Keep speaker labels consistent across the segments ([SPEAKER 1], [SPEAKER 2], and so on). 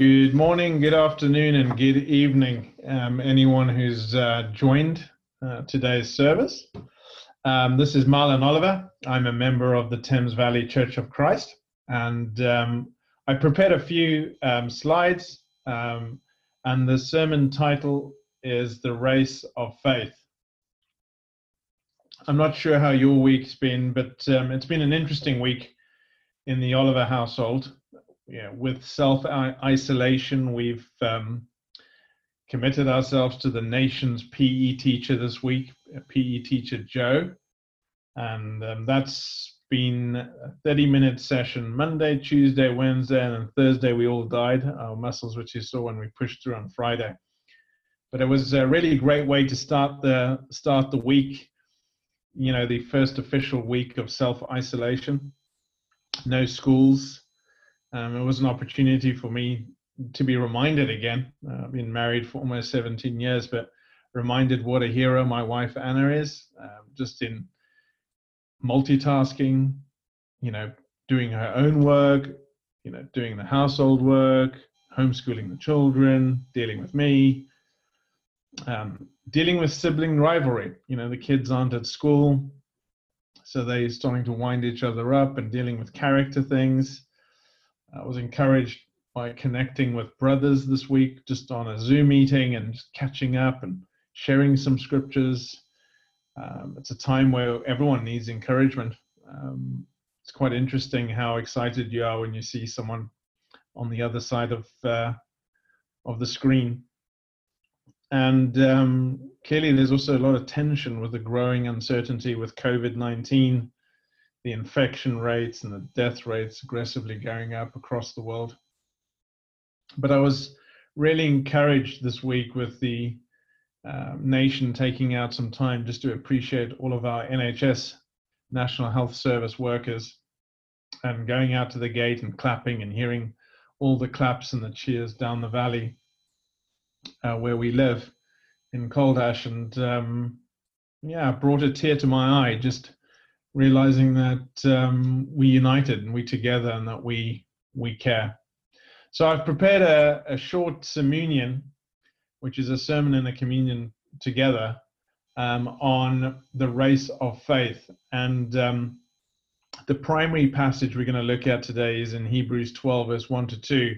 [SPEAKER 1] Good morning, good afternoon, and good evening, um, anyone who's uh, joined uh, today's service. Um, this is Marlon Oliver. I'm a member of the Thames Valley Church of Christ, and um, I prepared a few um, slides, um, and the sermon title is The Race of Faith. I'm not sure how your week's been, but um, it's been an interesting week in the Oliver household yeah, with self isolation, we've um, committed ourselves to the nation's PE teacher this week, PE teacher Joe, and um, that's been a 30 minute session Monday, Tuesday, Wednesday, and Thursday we all died, our muscles, which you saw when we pushed through on Friday. But it was a really great way to start the start the week. You know, the first official week of self isolation. No schools, um, it was an opportunity for me to be reminded again. Uh, I've been married for almost 17 years, but reminded what a hero my wife Anna is, um, just in multitasking, you know, doing her own work, you know, doing the household work, homeschooling the children, dealing with me, um, dealing with sibling rivalry. You know, the kids aren't at school, so they're starting to wind each other up and dealing with character things. I was encouraged by connecting with brothers this week just on a Zoom meeting and catching up and sharing some scriptures. Um, it's a time where everyone needs encouragement. Um, it's quite interesting how excited you are when you see someone on the other side of uh, of the screen. And um, clearly, there's also a lot of tension with the growing uncertainty with COVID 19 the infection rates and the death rates aggressively going up across the world. But I was really encouraged this week with the uh, nation taking out some time just to appreciate all of our NHS, National Health Service workers, and going out to the gate and clapping and hearing all the claps and the cheers down the valley uh, where we live in Caldash. And um, yeah, brought a tear to my eye just realizing that um, we united and we together and that we we care. So I've prepared a, a short communion, which is a sermon and a communion together um, on the race of faith. And um, the primary passage we're going to look at today is in Hebrews 12, verse 1 to 2,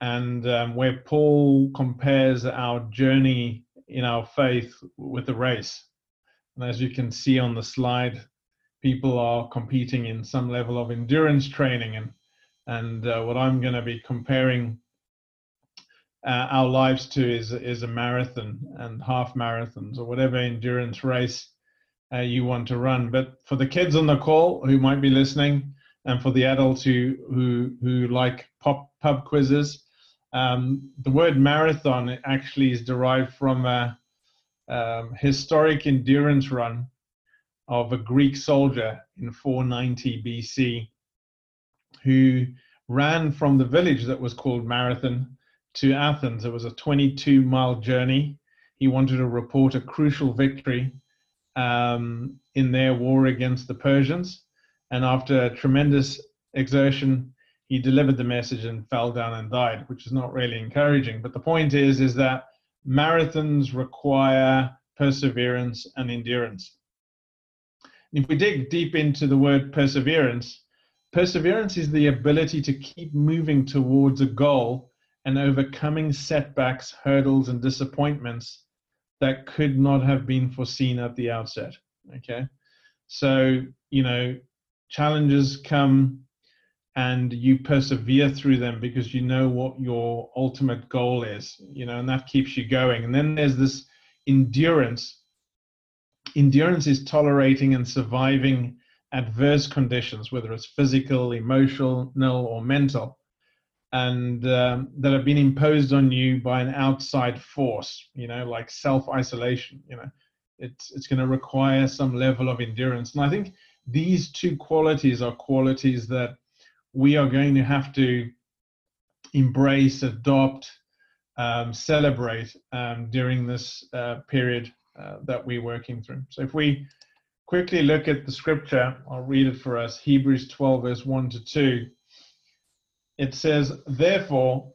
[SPEAKER 1] and um, where Paul compares our journey in our faith with the race. And as you can see on the slide, people are competing in some level of endurance training and and uh, what I'm going to be comparing uh, our lives to is is a marathon and half marathons or whatever endurance race uh, you want to run. But for the kids on the call who might be listening, and for the adults who who who like pop pub quizzes, um, the word marathon actually is derived from a um, historic endurance run of a Greek soldier in 490 BC who ran from the village that was called Marathon to Athens. It was a 22 mile journey. He wanted to report a crucial victory um, in their war against the Persians. And after tremendous exertion, he delivered the message and fell down and died, which is not really encouraging. But the point is, is that marathons require perseverance and endurance. If we dig deep into the word perseverance, perseverance is the ability to keep moving towards a goal and overcoming setbacks, hurdles, and disappointments that could not have been foreseen at the outset. Okay. So, you know, challenges come and you persevere through them because you know what your ultimate goal is, you know, and that keeps you going. And then there's this endurance endurance is tolerating and surviving adverse conditions, whether it's physical, emotional, or mental, and um, that have been imposed on you by an outside force, you know, like self isolation, you know, it's, it's going to require some level of endurance. And I think these two qualities are qualities that we are going to have to embrace, adopt, um, celebrate um, during this uh, period uh, that we're working through. So if we quickly look at the scripture, I'll read it for us Hebrews 12, verse 1 to 2. It says, Therefore,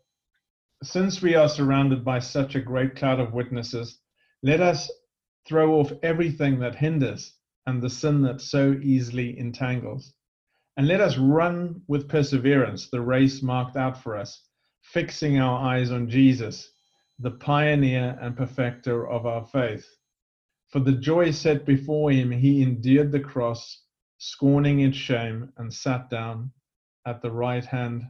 [SPEAKER 1] since we are surrounded by such a great cloud of witnesses, let us throw off everything that hinders and the sin that so easily entangles. And let us run with perseverance the race marked out for us, fixing our eyes on Jesus, the pioneer and perfecter of our faith. For the joy set before him, he endured the cross, scorning its shame, and sat down at the right hand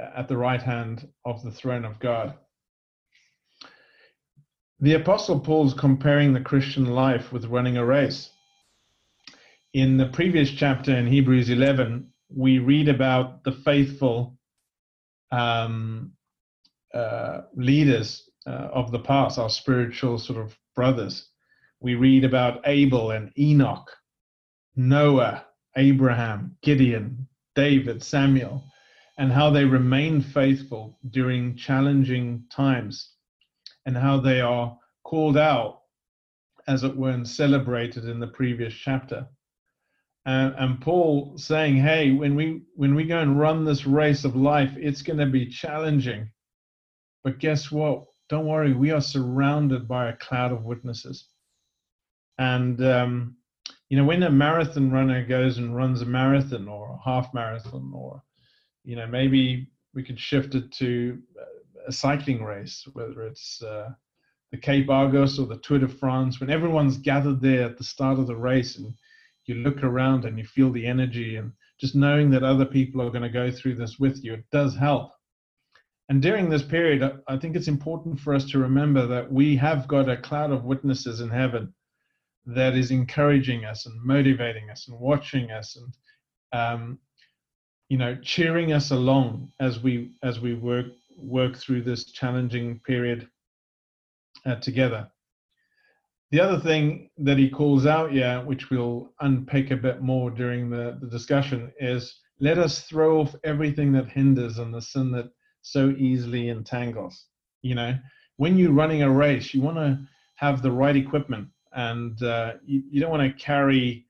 [SPEAKER 1] at the right hand of the throne of God. The Apostle Paul's comparing the Christian life with running a race. In the previous chapter in Hebrews 11, we read about the faithful um, uh, leaders uh, of the past, our spiritual sort of brothers. We read about Abel and Enoch, Noah, Abraham, Gideon, David, Samuel and how they remain faithful during challenging times, and how they are called out, as it were, and celebrated in the previous chapter. And, and Paul saying, "Hey, when we when we go and run this race of life, it's going to be challenging, but guess what? Don't worry, we are surrounded by a cloud of witnesses." And um, you know, when a marathon runner goes and runs a marathon or a half marathon or you know, maybe we could shift it to a cycling race, whether it's uh, the Cape Argus or the Tour de France, when everyone's gathered there at the start of the race and you look around and you feel the energy and just knowing that other people are going to go through this with you, it does help. And during this period, I think it's important for us to remember that we have got a cloud of witnesses in heaven that is encouraging us and motivating us and watching us and um, you know, cheering us along as we as we work work through this challenging period uh, together. The other thing that he calls out, yeah, which we'll unpick a bit more during the, the discussion, is let us throw off everything that hinders and the sin that so easily entangles. You know, when you're running a race, you want to have the right equipment and uh, you, you don't want to carry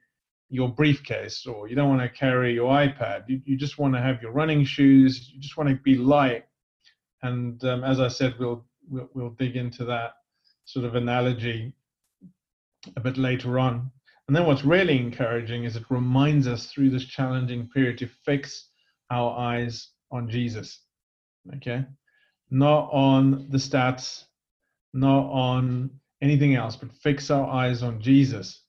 [SPEAKER 1] your briefcase or you don't want to carry your iPad. You, you just want to have your running shoes. You just want to be light. And um, as I said, we'll, we'll, we'll dig into that sort of analogy a bit later on. And then what's really encouraging is it reminds us through this challenging period to fix our eyes on Jesus. Okay, not on the stats, not on anything else, but fix our eyes on Jesus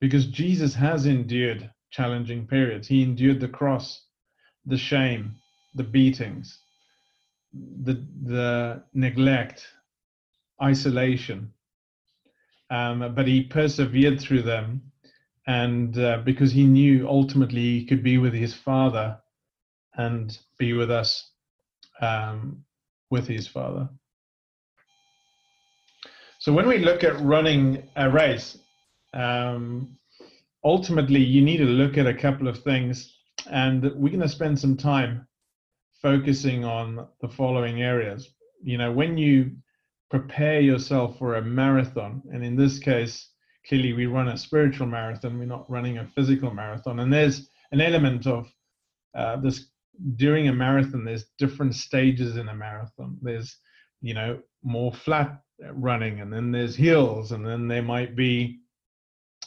[SPEAKER 1] because Jesus has endured challenging periods. He endured the cross, the shame, the beatings, the the neglect, isolation. Um, but he persevered through them, and uh, because he knew ultimately he could be with his Father, and be with us um, with his Father. So when we look at running a race, um, ultimately you need to look at a couple of things and we're going to spend some time focusing on the following areas. You know when you prepare yourself for a marathon and in this case clearly we run a spiritual marathon we're not running a physical marathon and there's an element of uh, this during a marathon there's different stages in a marathon. There's you know more flat running and then there's hills and then there might be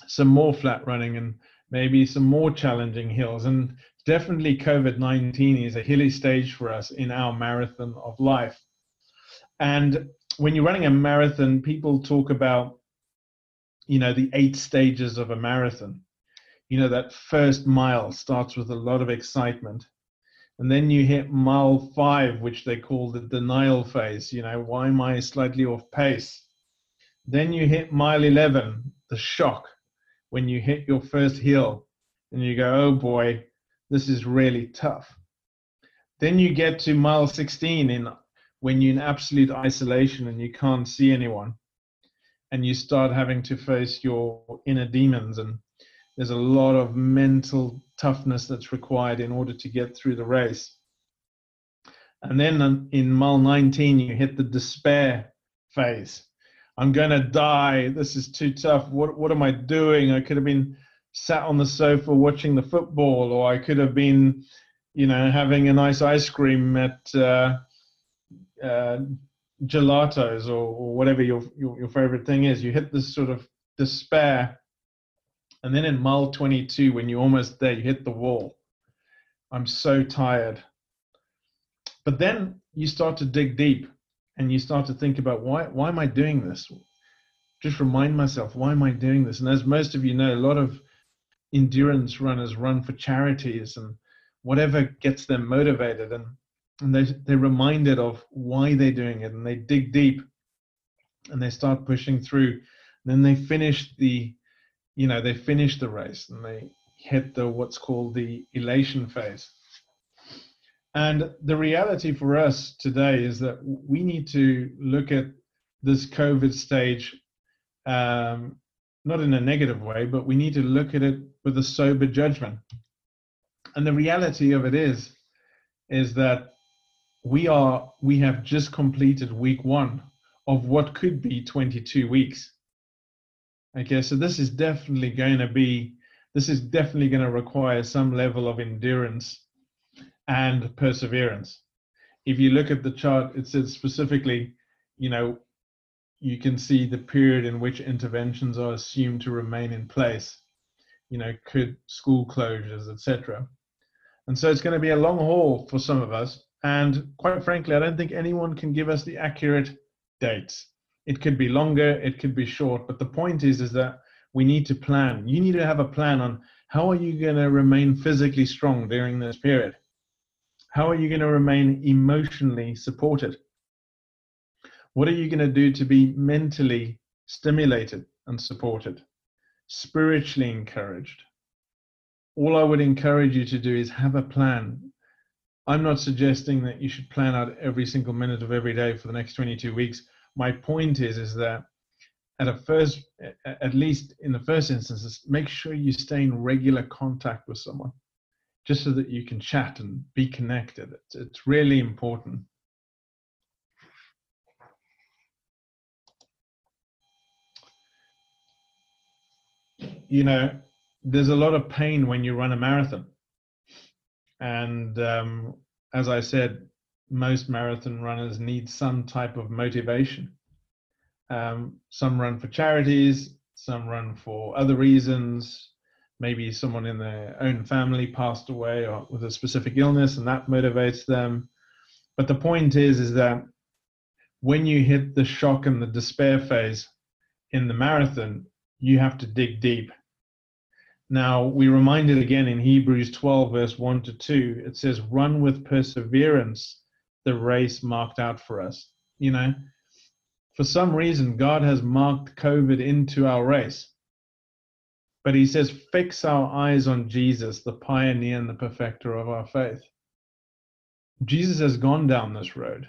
[SPEAKER 1] some more flat running and maybe some more challenging hills. And definitely COVID 19 is a hilly stage for us in our marathon of life. And when you're running a marathon, people talk about, you know, the eight stages of a marathon. You know, that first mile starts with a lot of excitement. And then you hit mile five, which they call the denial phase. You know, why am I slightly off pace? Then you hit mile 11, the shock when you hit your first hill and you go, oh boy, this is really tough. Then you get to mile 16 in when you're in absolute isolation and you can't see anyone and you start having to face your inner demons and there's a lot of mental toughness that's required in order to get through the race. And then in mile 19, you hit the despair phase. I'm going to die. This is too tough. What, what am I doing? I could have been sat on the sofa watching the football, or I could have been, you know, having a nice ice cream at, uh, uh, gelatos or, or whatever your, your, your favorite thing is. You hit this sort of despair, and then in mile 22, when you're almost there, you hit the wall. I'm so tired. But then you start to dig deep, and you start to think about why why am I doing this? Just remind myself why am I doing this? And as most of you know, a lot of endurance runners run for charities and whatever gets them motivated and and they they're reminded of why they're doing it and they dig deep and they start pushing through and then they finish the you know they finish the race and they hit the what's called the elation phase. And the reality for us today is that we need to look at this covid stage um, not in a negative way but we need to look at it with a sober judgment. And the reality of it is is that we are we have just completed week one of what could be 22 weeks okay so this is definitely going to be this is definitely going to require some level of endurance and perseverance if you look at the chart it says specifically you know you can see the period in which interventions are assumed to remain in place you know could school closures etc and so it's going to be a long haul for some of us and quite frankly, I don't think anyone can give us the accurate dates. It could be longer, it could be short, but the point is, is that we need to plan. You need to have a plan on how are you going to remain physically strong during this period? How are you going to remain emotionally supported? What are you going to do to be mentally stimulated and supported, spiritually encouraged? All I would encourage you to do is have a plan, I'm not suggesting that you should plan out every single minute of every day for the next 22 weeks. My point is, is that at a first, at least in the first instance, make sure you stay in regular contact with someone, just so that you can chat and be connected. It's, it's really important. You know, there's a lot of pain when you run a marathon and um, as I said, most marathon runners need some type of motivation. Um, some run for charities, some run for other reasons. Maybe someone in their own family passed away or with a specific illness, and that motivates them. But the point is, is that when you hit the shock and the despair phase in the marathon, you have to dig deep now, we reminded again in Hebrews 12, verse 1 to 2, it says, Run with perseverance the race marked out for us. You know, for some reason, God has marked COVID into our race. But he says, Fix our eyes on Jesus, the pioneer and the perfecter of our faith. Jesus has gone down this road.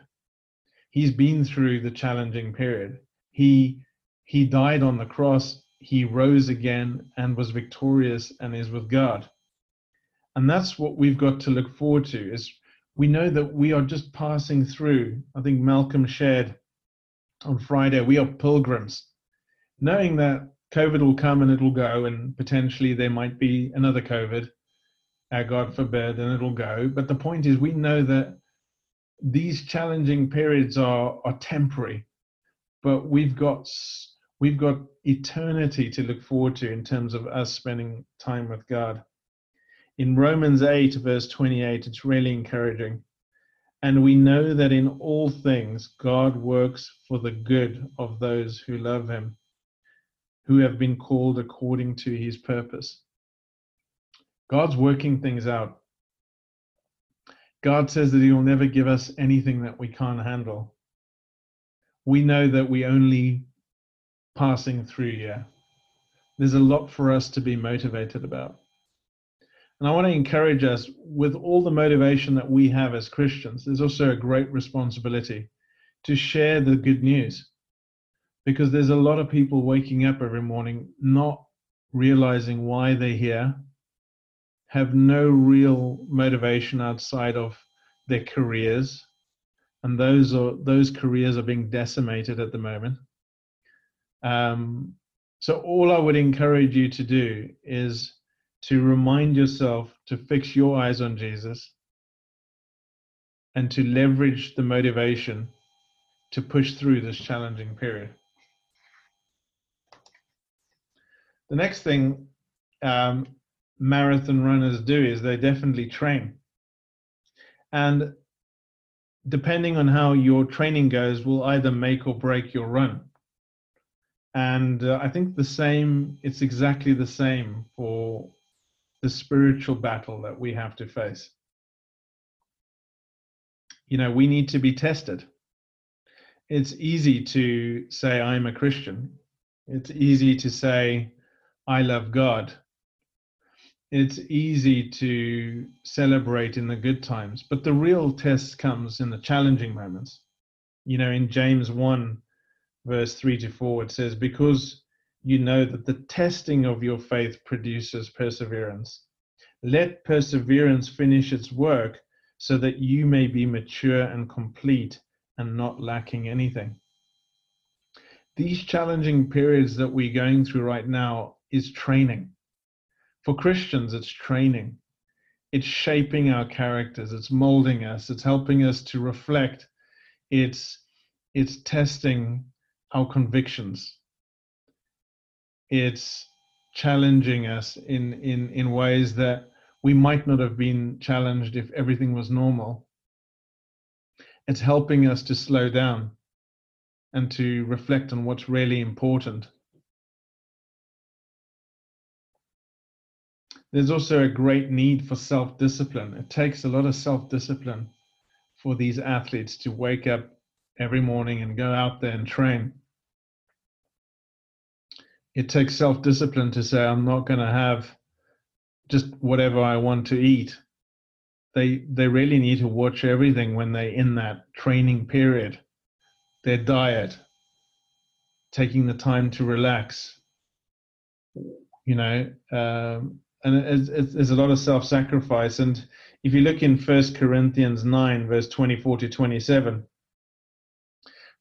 [SPEAKER 1] He's been through the challenging period. He he died on the cross he rose again and was victorious and is with God. And that's what we've got to look forward to is we know that we are just passing through. I think Malcolm shared on Friday, we are pilgrims, knowing that COVID will come and it'll go, and potentially there might be another COVID, uh, God forbid, and it'll go. But the point is, we know that these challenging periods are, are temporary, but we've got we've got eternity to look forward to in terms of us spending time with God. In Romans 8, verse 28, it's really encouraging. And we know that in all things God works for the good of those who love him, who have been called according to his purpose. God's working things out. God says that he will never give us anything that we can't handle. We know that we only passing through here. There's a lot for us to be motivated about. And I want to encourage us with all the motivation that we have as Christians, there's also a great responsibility to share the good news. Because there's a lot of people waking up every morning not realizing why they're here, have no real motivation outside of their careers, and those are those careers are being decimated at the moment. Um, so all I would encourage you to do is to remind yourself to fix your eyes on Jesus and to leverage the motivation to push through this challenging period. The next thing um, marathon runners do is they definitely train. And depending on how your training goes, will either make or break your run. And uh, I think the same, it's exactly the same for the spiritual battle that we have to face. You know, we need to be tested. It's easy to say, I'm a Christian. It's easy to say, I love God. It's easy to celebrate in the good times, but the real test comes in the challenging moments. You know, in James 1, verse 3 to 4, it says, Because you know that the testing of your faith produces perseverance. Let perseverance finish its work so that you may be mature and complete and not lacking anything. These challenging periods that we're going through right now is training. For Christians, it's training. It's shaping our characters, it's molding us, it's helping us to reflect, it's, it's testing our convictions. It's challenging us in, in, in ways that we might not have been challenged if everything was normal. It's helping us to slow down and to reflect on what's really important there's also a great need for self discipline. It takes a lot of self discipline for these athletes to wake up every morning and go out there and train. It takes self discipline to say, I'm not going to have just whatever I want to eat. They, they really need to watch everything when they're in that training period their diet, taking the time to relax, you know, um, and it's, a lot of self-sacrifice. And if you look in First Corinthians 9, verse 24 to 27,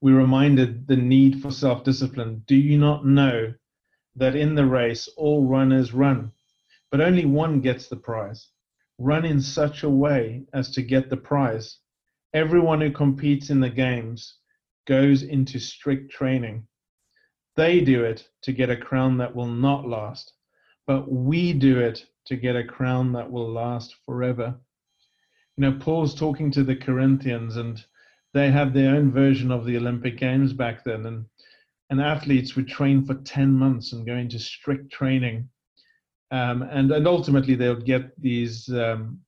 [SPEAKER 1] we reminded the need for self-discipline. Do you not know that in the race all runners run, but only one gets the prize? Run in such a way as to get the prize. Everyone who competes in the games goes into strict training. They do it to get a crown that will not last but we do it to get a crown that will last forever. You know, Paul's talking to the Corinthians, and they have their own version of the Olympic Games back then, and and athletes would train for 10 months and go into strict training. Um, and, and ultimately, they would get these um,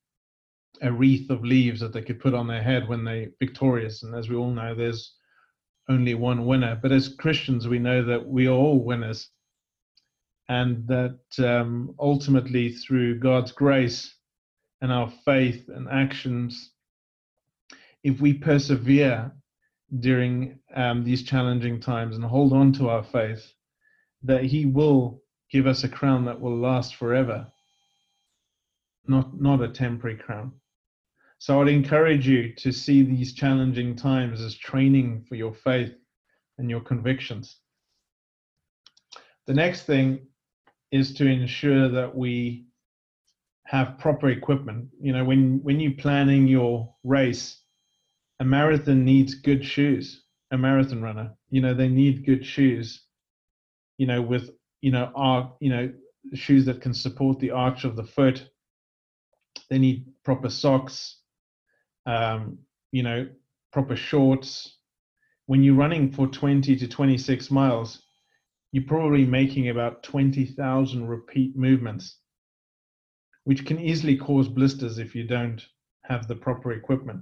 [SPEAKER 1] a wreath of leaves that they could put on their head when they victorious. And as we all know, there's only one winner. But as Christians, we know that we are all winners and that um, ultimately through God's grace and our faith and actions, if we persevere during um, these challenging times and hold on to our faith, that He will give us a crown that will last forever, not, not a temporary crown. So I'd encourage you to see these challenging times as training for your faith and your convictions. The next thing is to ensure that we have proper equipment. You know, when when you're planning your race, a marathon needs good shoes. A marathon runner, you know, they need good shoes. You know, with you know, arc, you know, shoes that can support the arch of the foot. They need proper socks. Um, you know, proper shorts. When you're running for 20 to 26 miles, you're probably making about 20,000 repeat movements, which can easily cause blisters if you don't have the proper equipment.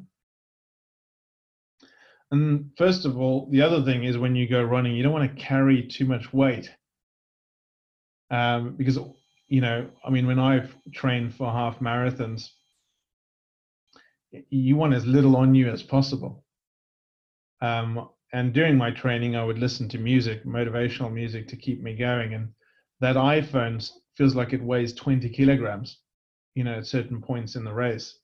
[SPEAKER 1] And first of all, the other thing is when you go running, you don't want to carry too much weight. Um, because, you know, I mean, when I've trained for half marathons, you want as little on you as possible. Um, and during my training, I would listen to music, motivational music, to keep me going. And that iPhone feels like it weighs 20 kilograms, you know, at certain points in the race.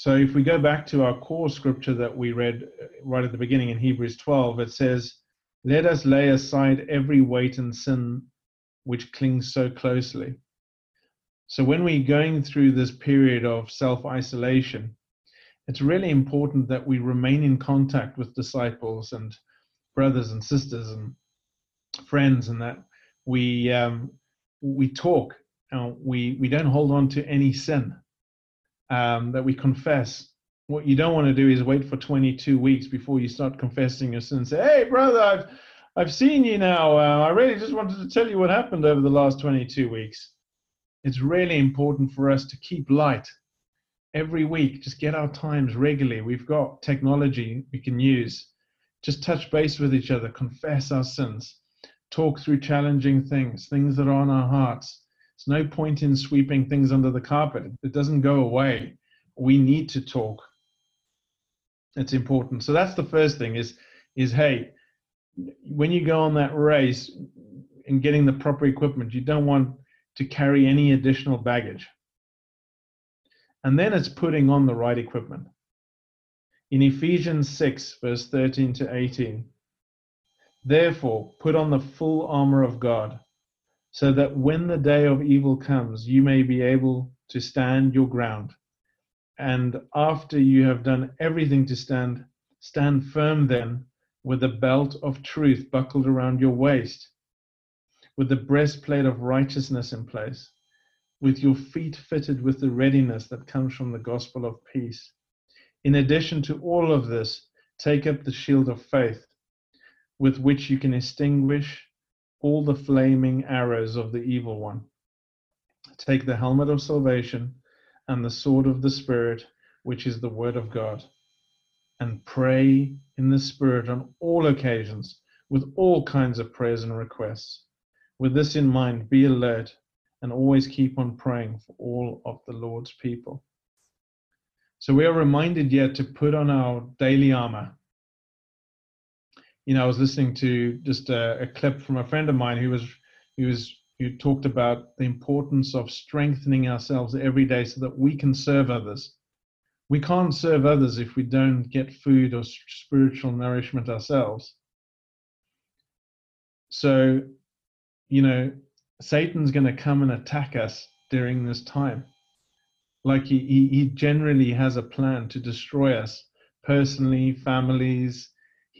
[SPEAKER 1] So if we go back to our core scripture that we read uh, right at the beginning in Hebrews 12, it says, Let us lay aside every weight and sin which clings so closely. So when we're going through this period of self isolation, it's really important that we remain in contact with disciples and brothers and sisters and friends, and that we um, we talk and we we don't hold on to any sin. Um, that we confess. What you don't want to do is wait for 22 weeks before you start confessing your sin. Say, "Hey, brother, I've I've seen you now. Uh, I really just wanted to tell you what happened over the last 22 weeks." It's really important for us to keep light every week. Just get our times regularly. We've got technology we can use. Just touch base with each other, confess our sins, talk through challenging things, things that are on our hearts. There's no point in sweeping things under the carpet. It doesn't go away. We need to talk. It's important. So that's the first thing is is hey, when you go on that race and getting the proper equipment, you don't want to carry any additional baggage. And then it's putting on the right equipment. In Ephesians 6, verse 13 to 18, therefore put on the full armor of God, so that when the day of evil comes, you may be able to stand your ground. And after you have done everything to stand, stand firm then with the belt of truth buckled around your waist with the breastplate of righteousness in place, with your feet fitted with the readiness that comes from the gospel of peace. In addition to all of this, take up the shield of faith, with which you can extinguish all the flaming arrows of the evil one. Take the helmet of salvation and the sword of the Spirit, which is the word of God, and pray in the Spirit on all occasions with all kinds of prayers and requests. With this in mind, be alert and always keep on praying for all of the Lord's people. So we are reminded yet to put on our daily armor. You know, I was listening to just a, a clip from a friend of mine who was who was who talked about the importance of strengthening ourselves every day so that we can serve others. We can't serve others if we don't get food or spiritual nourishment ourselves. So you know, Satan's going to come and attack us during this time. Like he, he, he generally has a plan to destroy us personally, families.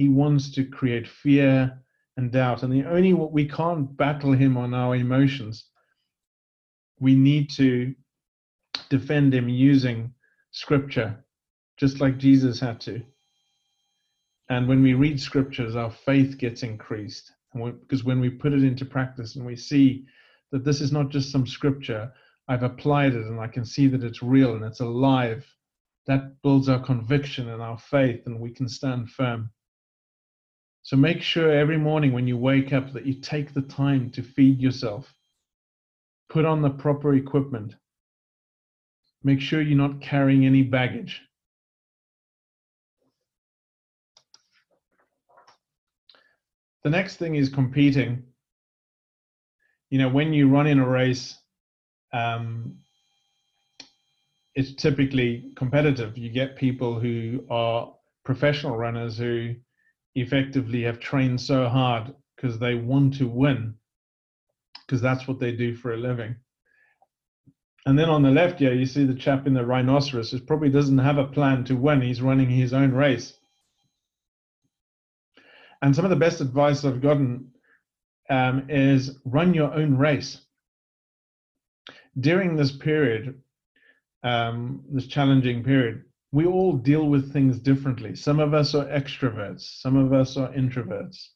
[SPEAKER 1] He wants to create fear and doubt. And the only we can't battle him on our emotions. We need to defend him using scripture, just like Jesus had to. And when we read scriptures, our faith gets increased because when we put it into practice and we see that this is not just some scripture, I've applied it and I can see that it's real and it's alive, that builds our conviction and our faith and we can stand firm. So make sure every morning when you wake up that you take the time to feed yourself. Put on the proper equipment. Make sure you're not carrying any baggage. the next thing is competing. You know, when you run in a race, um, it's typically competitive. You get people who are professional runners who effectively have trained so hard because they want to win, because that's what they do for a living. And then on the left, yeah, you see the chap in the rhinoceros who probably doesn't have a plan to win. He's running his own race. And some of the best advice I've gotten um, is run your own race. During this period, um, this challenging period, we all deal with things differently. Some of us are extroverts, some of us are introverts.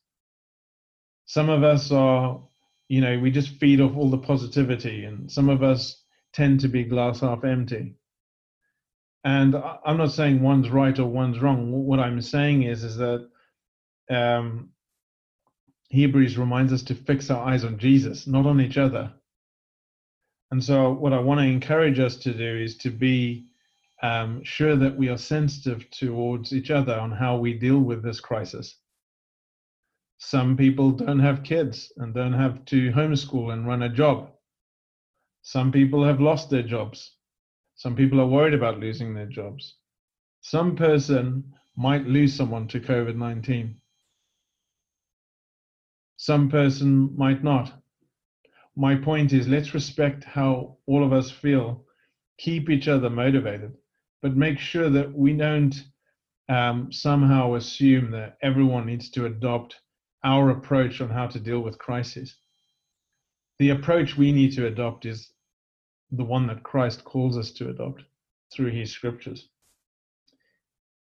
[SPEAKER 1] Some of us are, you know, we just feed off all the positivity, and some of us tend to be glass half empty. And I'm not saying one's right or one's wrong. What I'm saying is, is that um, Hebrews reminds us to fix our eyes on Jesus, not on each other. And so, what I want to encourage us to do is to be um, sure that we are sensitive towards each other on how we deal with this crisis. Some people don't have kids and don't have to homeschool and run a job. Some people have lost their jobs. Some people are worried about losing their jobs. Some person might lose someone to COVID 19 some person might not. My point is let's respect how all of us feel, keep each other motivated, but make sure that we don't um, somehow assume that everyone needs to adopt our approach on how to deal with crises. The approach we need to adopt is the one that Christ calls us to adopt through his scriptures.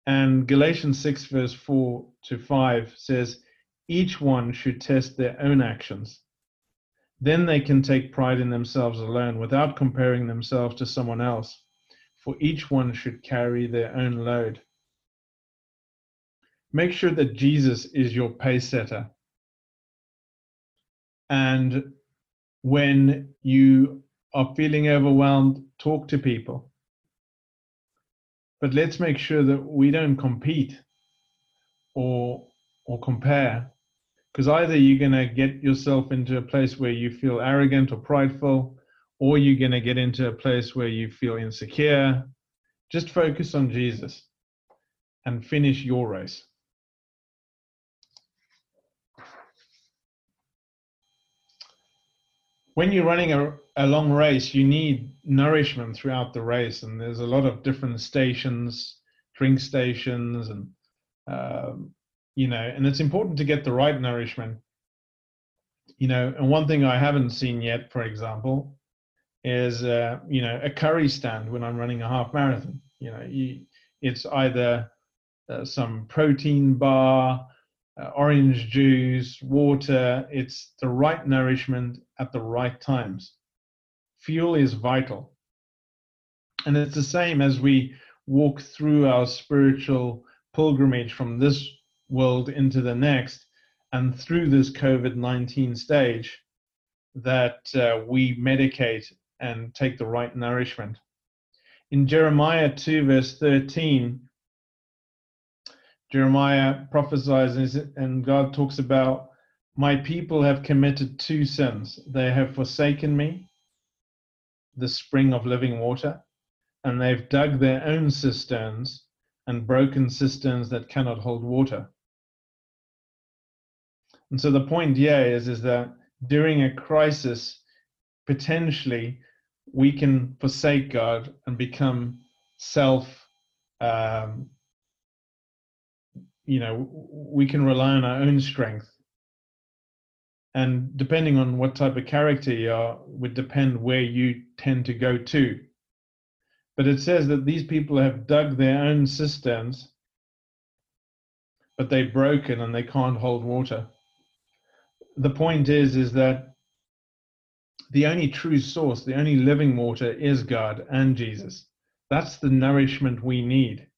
[SPEAKER 1] And Galatians 6, verse 4 to 5 says, Each one should test their own actions. Then they can take pride in themselves alone without comparing themselves to someone else, for each one should carry their own load. Make sure that Jesus is your pace setter. And when you are feeling overwhelmed, talk to people. But let's make sure that we don't compete or or compare. Because either you're going to get yourself into a place where you feel arrogant or prideful, or you're going to get into a place where you feel insecure. Just focus on Jesus and finish your race. when you're running a, a long race, you need nourishment throughout the race, and there's a lot of different stations, drink stations, and um, you know, and it's important to get the right nourishment. You know, and one thing I haven't seen yet, for example, is uh, you know a curry stand when I'm running a half marathon. You know, you, it's either uh, some protein bar uh, orange juice, water. It's the right nourishment at the right times. Fuel is vital. And it's the same as we walk through our spiritual pilgrimage from this world into the next and through this COVID 19 stage that uh, we medicate and take the right nourishment. In Jeremiah 2, verse 13, Jeremiah prophesies and God talks about, My people have committed two sins. They have forsaken me, the spring of living water, and they've dug their own cisterns and broken cisterns that cannot hold water. And so the point here is, is that during a crisis, potentially we can forsake God and become self um, you know we can rely on our own strength. And depending on what type of character you are would depend where you tend to go to. But it says that these people have dug their own cisterns but they've broken and they can't hold water. The point is is that the only true source the only living water is god and jesus that's the nourishment we need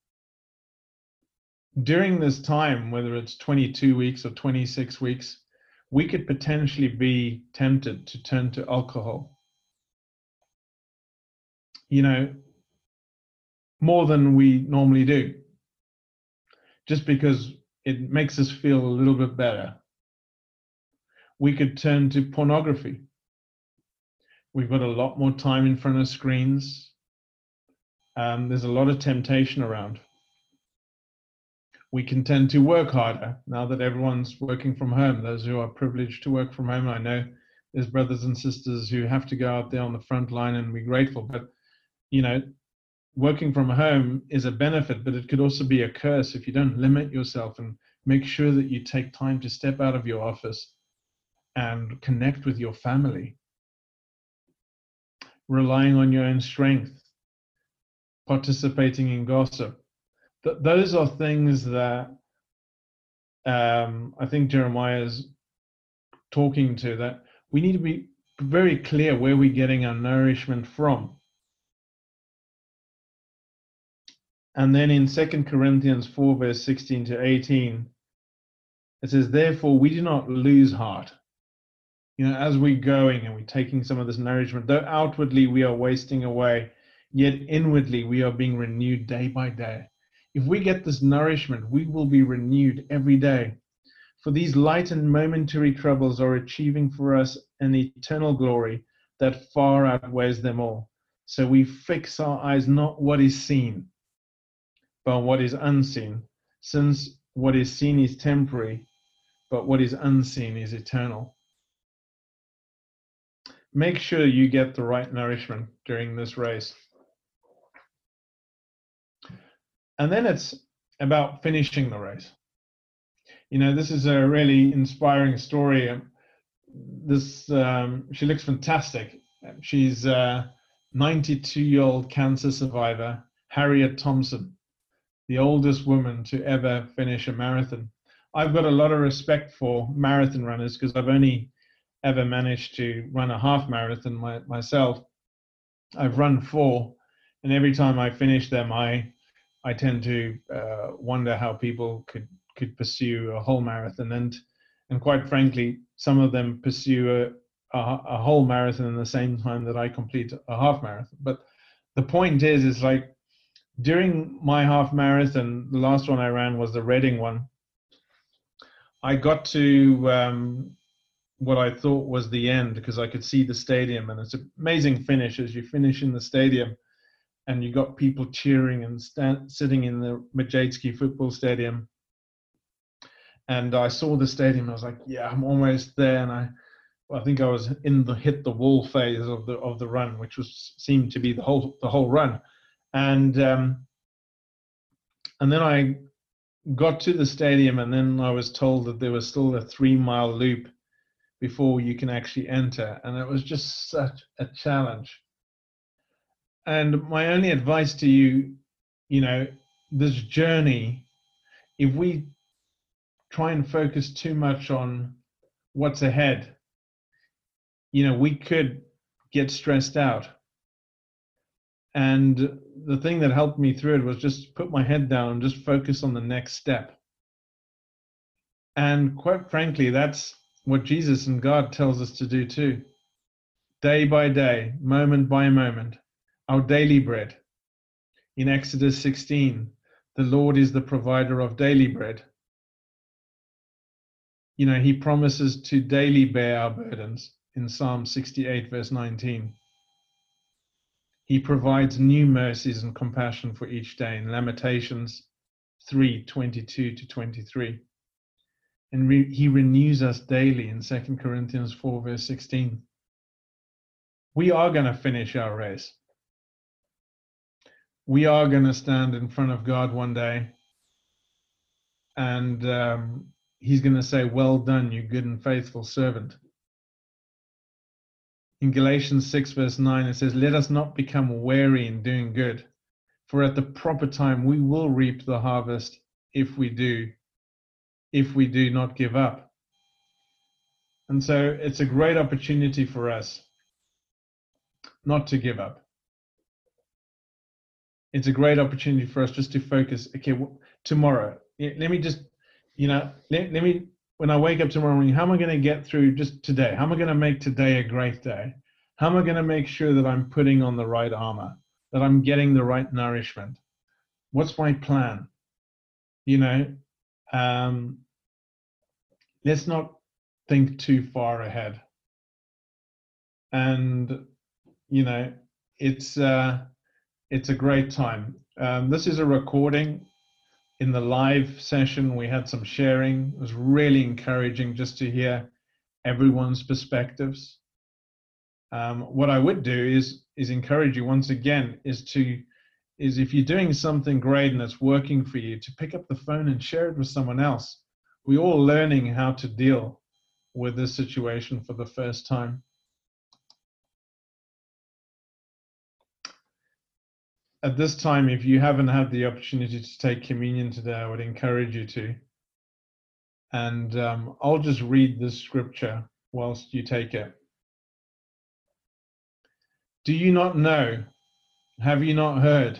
[SPEAKER 1] during this time, whether it's 22 weeks or 26 weeks, we could potentially be tempted to turn to alcohol. You know, more than we normally do, just because it makes us feel a little bit better. We could turn to pornography. We've got a lot more time in front of screens. Um, there's a lot of temptation around we can tend to work harder now that everyone's working from home. Those who are privileged to work from home, I know there's brothers and sisters who have to go out there on the front line and be grateful. But you know, working from home is a benefit, but it could also be a curse if you don't limit yourself and make sure that you take time to step out of your office and connect with your family. Relying on your own strength, participating in gossip, th- those are things that um, I think Jeremiah is talking to that we need to be very clear where we're getting our nourishment from. And then in 2 Corinthians 4, verse 16 to 18, it says, Therefore, we do not lose heart. You know, as we're going and we're taking some of this nourishment, though outwardly we are wasting away, yet inwardly we are being renewed day by day. If we get this nourishment, we will be renewed every day. For these light and momentary troubles are achieving for us an eternal glory that far outweighs them all. So we fix our eyes not what is seen, but what is unseen, since what is seen is temporary, but what is unseen is eternal. Make sure you get the right nourishment during this race. and then it's about finishing the race. You know, this is a really inspiring story. This um, she looks fantastic. She's a 92 year old cancer survivor, Harriet Thompson, the oldest woman to ever finish a marathon. I've got a lot of respect for marathon runners because I've only ever managed to run a half marathon my, myself. I've run four, and every time I finish them, I I tend to uh, wonder how people could could pursue a whole marathon, and and quite frankly, some of them pursue a, a, a whole marathon in the same time that I complete a half marathon. But the point is, is like during my half marathon, the last one I ran was the Reading one. I got to um, what I thought was the end because I could see the stadium, and it's an amazing finish as you finish in the stadium, and you got people cheering and stand, sitting in the Madejski football stadium. And I saw the stadium. I was like, "Yeah, I'm almost there." And I, I think I was in the hit the wall phase of the of the run, which was seemed to be the whole the whole run, and um, and then I got to the stadium, and then I was told that there was still a three mile loop before you can actually enter. And it was just such a challenge. And my only advice to you, you know, this journey, if we try and focus too much on what's ahead, you know, we could get stressed out. And the thing that helped me through it was just put my head down and just focus on the next step. And quite frankly, that's what Jesus and God tells us to do too. Day by day, moment by moment, our daily bread. In Exodus 16, the Lord is the provider of daily bread. You know, He promises to daily bear our burdens in Psalm 68, verse 19. He provides new mercies and compassion for each day in Lamentations 3 22 to 23 and re- he renews us daily in 2 Corinthians 4, verse 16. We are going to finish our race. We are going to stand in front of God one day, and um, he's going to say, Well done, you good and faithful servant. In Galatians 6, verse 9, it says, Let us not become weary in doing good, for at the proper time we will reap the harvest if we do if we do not give up. And so it's a great opportunity for us not to give up. It's a great opportunity for us just to focus. Okay, tomorrow, let me just, you know, let, let me, when I wake up tomorrow morning, how am I going to get through just today? How am I going to make today a great day? How am I going to make sure that I'm putting on the right armor, that I'm getting the right nourishment? What's my plan? You know, um, let's not think too far ahead. And you know, it's uh, it's a great time. Um, this is a recording. In the live session, we had some sharing. It was really encouraging just to hear everyone's perspectives. Um, what I would do is is encourage you once again is to is if you're doing something great and it's working for you to pick up the phone and share it with someone else we're all learning how to deal with this situation for the first time. At this time, if you haven't had the opportunity to take communion today, I would encourage you to. And um, I'll just read this scripture whilst you take it. Do you not know? Have you not heard?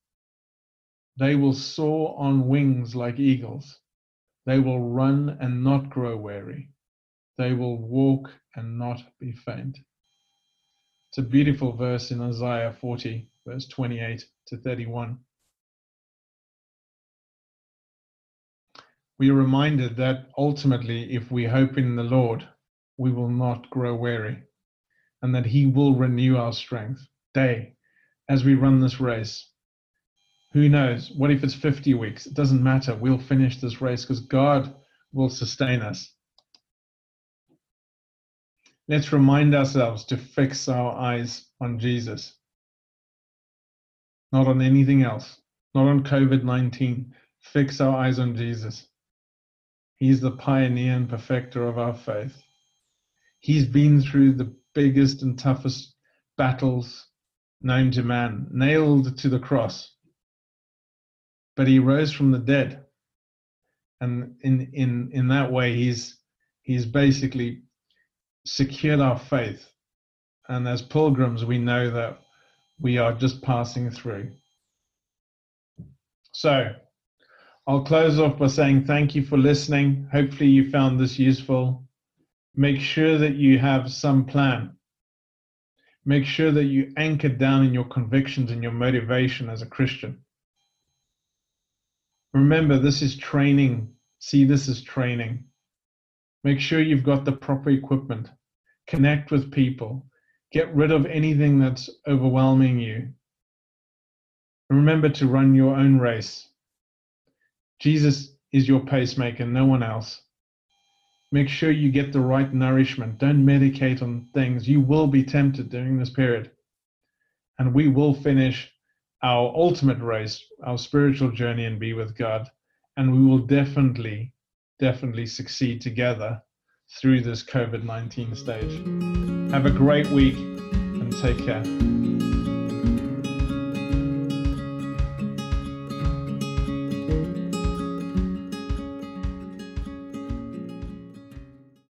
[SPEAKER 1] They will soar on wings like eagles. They will run and not grow weary. They will walk and not be faint. It's a beautiful verse in Isaiah 40, verse 28 to 31. we are reminded that ultimately, if we hope in the Lord, we will not grow weary and that He will renew our strength day as we run this race. Who knows? What if it's 50 weeks? It doesn't matter. We'll finish this race because God will sustain us. Let's remind ourselves to fix our eyes on Jesus, not on anything else, not on COVID 19. Fix our eyes on Jesus. He's the pioneer and perfecter of our faith. He's been through the biggest and toughest battles known to man, nailed to the cross. But he rose from the dead. And in, in, in that way, he's, he's basically secured our faith. And as pilgrims, we know that we are just passing through. So, I'll close off by saying thank you for listening. Hopefully, you found this useful. Make sure that you have some plan. Make sure that you anchor down in your convictions and your motivation as a Christian. Remember, this is training. See this is training. Make sure you've got the proper equipment. Connect with people. Get rid of anything that's overwhelming you. remember to run your own race. Jesus is your pacemaker, no one else. Make sure you get the right nourishment. Don't medicate on things. You will be tempted during this period. And we will finish our ultimate race, our spiritual journey, and be with God. And we will definitely, definitely succeed together through this COVID 19 stage. Have a great week and take care.